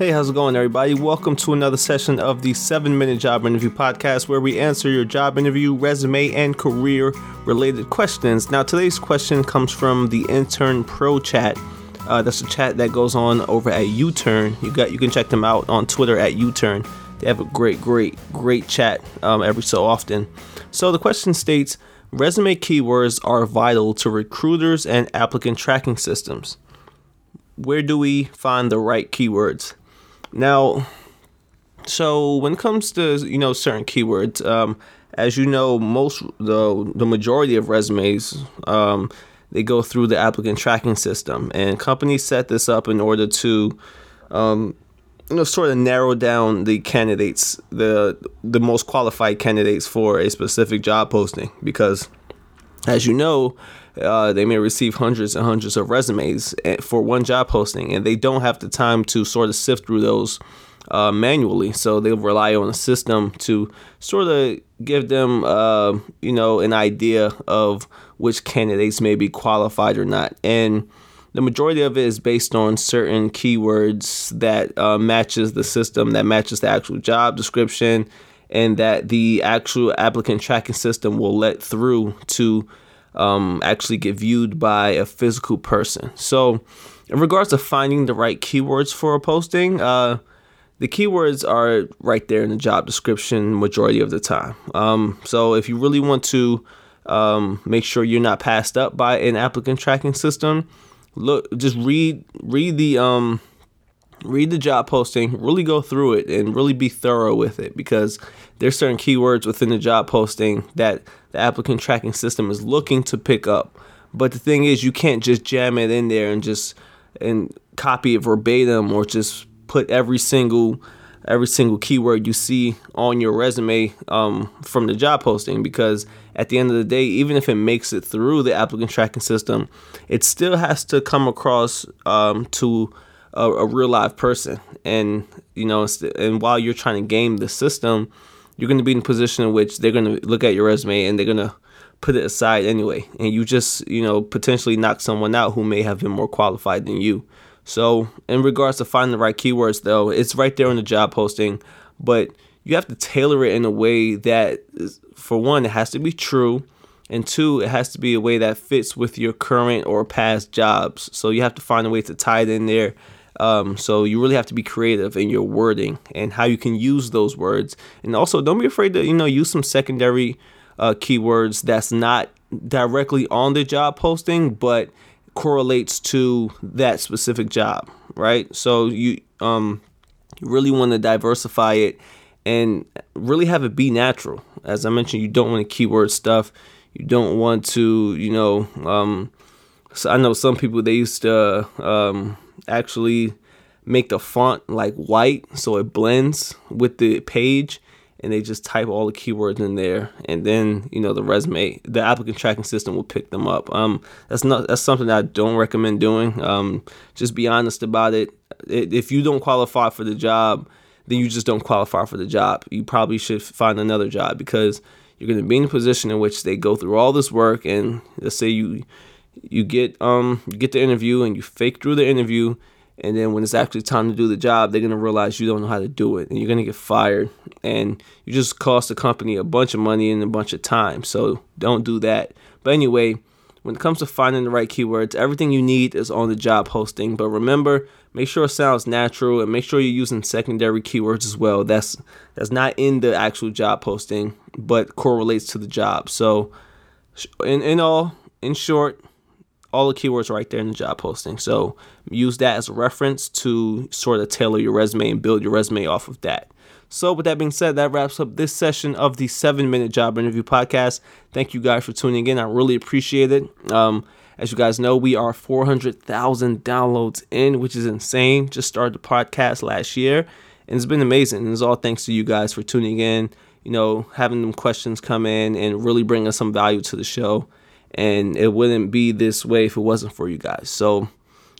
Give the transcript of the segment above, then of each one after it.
Hey, how's it going, everybody? Welcome to another session of the 7 Minute Job Interview Podcast, where we answer your job interview, resume, and career related questions. Now, today's question comes from the Intern Pro Chat. Uh, that's a chat that goes on over at YouTern. You got you can check them out on Twitter at YouTern. They have a great, great, great chat um, every so often. So the question states: Resume keywords are vital to recruiters and applicant tracking systems. Where do we find the right keywords? Now, so when it comes to you know certain keywords, um, as you know, most the the majority of resumes um, they go through the applicant tracking system, and companies set this up in order to um, you know sort of narrow down the candidates, the the most qualified candidates for a specific job posting, because as you know. Uh, they may receive hundreds and hundreds of resumes eh, for one job posting, and they don't have the time to sort of sift through those uh, manually. So they'll rely on a system to sort of give them, uh, you know, an idea of which candidates may be qualified or not. And the majority of it is based on certain keywords that uh, matches the system, that matches the actual job description, and that the actual applicant tracking system will let through to um, actually get viewed by a physical person. So, in regards to finding the right keywords for a posting, uh, the keywords are right there in the job description majority of the time. Um, so, if you really want to um, make sure you're not passed up by an applicant tracking system, look, just read read the um, read the job posting, really go through it and really be thorough with it because there's certain keywords within the job posting that the applicant tracking system is looking to pick up. But the thing is you can't just jam it in there and just and copy it verbatim or just put every single every single keyword you see on your resume um, from the job posting because at the end of the day even if it makes it through the applicant tracking system it still has to come across um, to a, a real live person. And you know, and while you're trying to game the system, you're going to be in a position in which they're going to look at your resume and they're going to put it aside anyway. And you just, you know, potentially knock someone out who may have been more qualified than you. So, in regards to finding the right keywords, though, it's right there in the job posting, but you have to tailor it in a way that, for one, it has to be true, and two, it has to be a way that fits with your current or past jobs. So, you have to find a way to tie it in there um, so you really have to be creative in your wording and how you can use those words. And also, don't be afraid to you know use some secondary uh, keywords that's not directly on the job posting, but correlates to that specific job, right? So you um, really want to diversify it and really have it be natural. As I mentioned, you don't want to keyword stuff. You don't want to, you know, um, so I know some people they used to um, actually make the font like white so it blends with the page and they just type all the keywords in there and then you know the resume the applicant tracking system will pick them up. Um that's not that's something that i don't recommend doing. Um just be honest about it. If you don't qualify for the job then you just don't qualify for the job. You probably should find another job because you're going to be in a position in which they go through all this work and let's say you you get um you get the interview and you fake through the interview and then when it's actually time to do the job they're going to realize you don't know how to do it and you're going to get fired and you just cost the company a bunch of money and a bunch of time so don't do that. But anyway when it comes to finding the right keywords everything you need is on the job posting but remember make sure it sounds natural and make sure you're using secondary keywords as well. That's that's not in the actual job posting but correlates to the job. So in, in all in short all the keywords right there in the job posting. So use that as a reference to sort of tailor your resume and build your resume off of that. So, with that being said, that wraps up this session of the seven minute job interview podcast. Thank you guys for tuning in. I really appreciate it. Um, as you guys know, we are 400,000 downloads in, which is insane. Just started the podcast last year, and it's been amazing. And it's all thanks to you guys for tuning in, you know, having them questions come in and really bringing some value to the show and it wouldn't be this way if it wasn't for you guys. So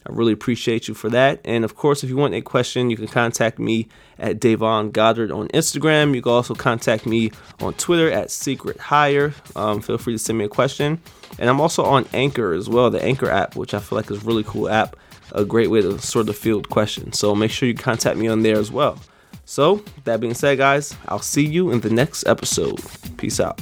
I really appreciate you for that. And of course, if you want a question, you can contact me at Davon Goddard on Instagram. You can also contact me on Twitter at Secret Hire. Um, feel free to send me a question. And I'm also on Anchor as well, the Anchor app, which I feel like is a really cool app. a great way to sort of field questions. So make sure you contact me on there as well. So, that being said, guys, I'll see you in the next episode. Peace out.